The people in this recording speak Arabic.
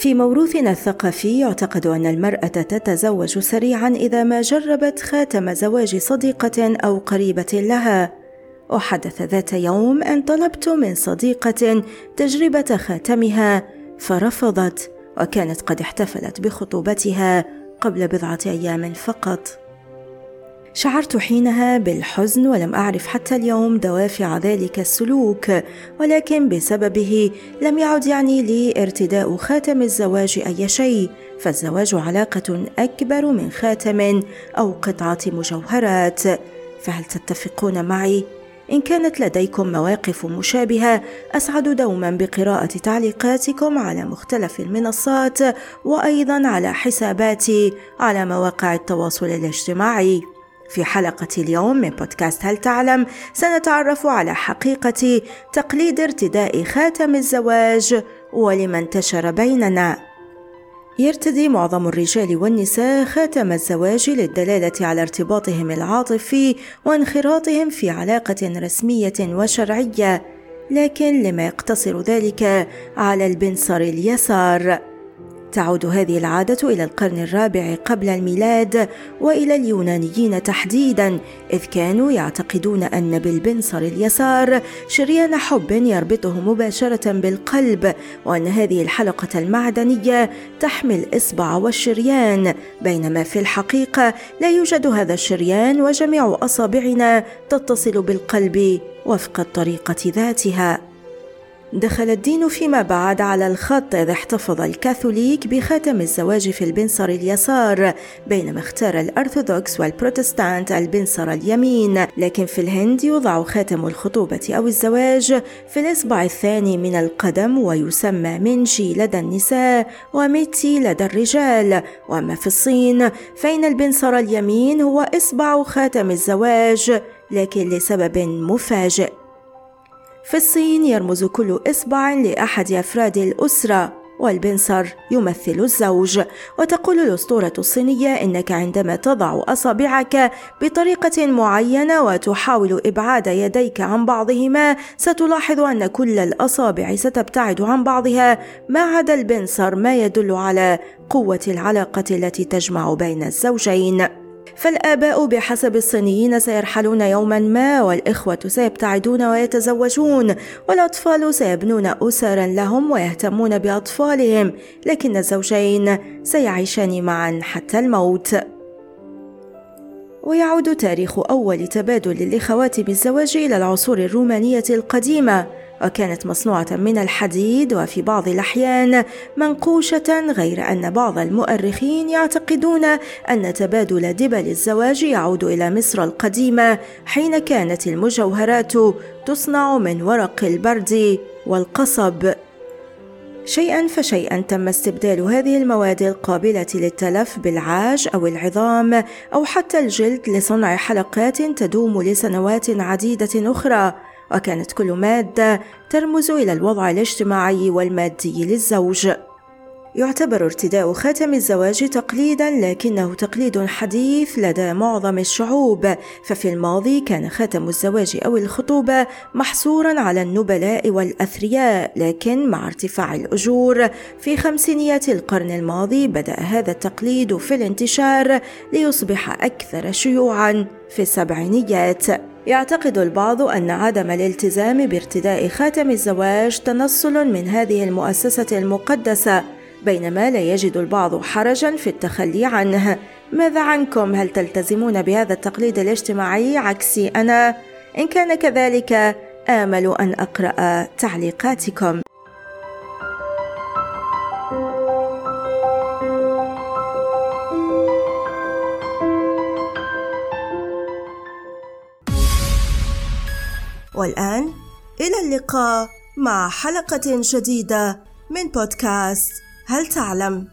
في موروثنا الثقافي يعتقد أن المرأة تتزوج سريعا إذا ما جربت خاتم زواج صديقة أو قريبة لها. وحدث ذات يوم أن طلبت من صديقة تجربة خاتمها فرفضت وكانت قد احتفلت بخطوبتها قبل بضعة أيام فقط. شعرت حينها بالحزن ولم أعرف حتى اليوم دوافع ذلك السلوك ولكن بسببه لم يعد يعني لي ارتداء خاتم الزواج أي شيء فالزواج علاقة أكبر من خاتم أو قطعة مجوهرات فهل تتفقون معي إن كانت لديكم مواقف مشابهة أسعد دوما بقراءة تعليقاتكم على مختلف المنصات وأيضا على حساباتي على مواقع التواصل الاجتماعي. في حلقة اليوم من بودكاست هل تعلم سنتعرف على حقيقة تقليد ارتداء خاتم الزواج ولما انتشر بيننا. يرتدي معظم الرجال والنساء خاتم الزواج للدلالة على ارتباطهم العاطفي وانخراطهم في علاقة رسمية وشرعية، لكن لما يقتصر ذلك على البنصر اليسار؟ تعود هذه العادة إلى القرن الرابع قبل الميلاد وإلى اليونانيين تحديدا إذ كانوا يعتقدون أن بالبنصر اليسار شريان حب يربطه مباشرة بالقلب وأن هذه الحلقة المعدنية تحمي الإصبع والشريان بينما في الحقيقة لا يوجد هذا الشريان وجميع أصابعنا تتصل بالقلب وفق الطريقة ذاتها. دخل الدين فيما بعد على الخط إذ احتفظ الكاثوليك بخاتم الزواج في البنصر اليسار بينما اختار الأرثوذكس والبروتستانت البنصر اليمين. لكن في الهند يوضع خاتم الخطوبة أو الزواج في الإصبع الثاني من القدم ويسمى منجي لدى النساء وميتي لدى الرجال. وأما في الصين فإن البنصر اليمين هو إصبع خاتم الزواج لكن لسبب مفاجئ. في الصين يرمز كل إصبع لأحد أفراد الأسرة والبنصر يمثل الزوج. وتقول الأسطورة الصينية إنك عندما تضع أصابعك بطريقة معينة وتحاول إبعاد يديك عن بعضهما ستلاحظ أن كل الأصابع ستبتعد عن بعضها. ما عدا البنصر ما يدل على قوة العلاقة التي تجمع بين الزوجين. فالآباء بحسب الصينيين سيرحلون يوما ما والإخوة سيبتعدون ويتزوجون والأطفال سيبنون أسرا لهم ويهتمون بأطفالهم لكن الزوجين سيعيشان معا حتى الموت. ويعود تاريخ أول تبادل لخواتم الزواج إلى العصور الرومانية القديمة. وكانت مصنوعة من الحديد وفي بعض الأحيان منقوشة غير أن بعض المؤرخين يعتقدون أن تبادل دبل الزواج يعود إلى مصر القديمة حين كانت المجوهرات تصنع من ورق البرد والقصب. شيئا فشيئا تم استبدال هذه المواد القابلة للتلف بالعاج أو العظام أو حتى الجلد لصنع حلقات تدوم لسنوات عديدة أخرى. وكانت كل مادة ترمز إلى الوضع الاجتماعي والمادي للزوج. يعتبر ارتداء خاتم الزواج تقليدا لكنه تقليد حديث لدى معظم الشعوب. ففي الماضي كان خاتم الزواج أو الخطوبة محصورا على النبلاء والأثرياء لكن مع ارتفاع الأجور في خمسينيات القرن الماضي بدأ هذا التقليد في الانتشار ليصبح أكثر شيوعا في السبعينيات. يعتقد البعض أن عدم الالتزام بارتداء خاتم الزواج تنصل من هذه المؤسسة المقدسة. بينما لا يجد البعض حرجا في التخلي عنه. ماذا عنكم؟ هل تلتزمون بهذا التقليد الاجتماعي؟ عكسي أنا. إن كان كذلك آمل أن أقرأ تعليقاتكم. والآن إلى اللقاء مع حلقة جديدة من بودكاست هل تعلم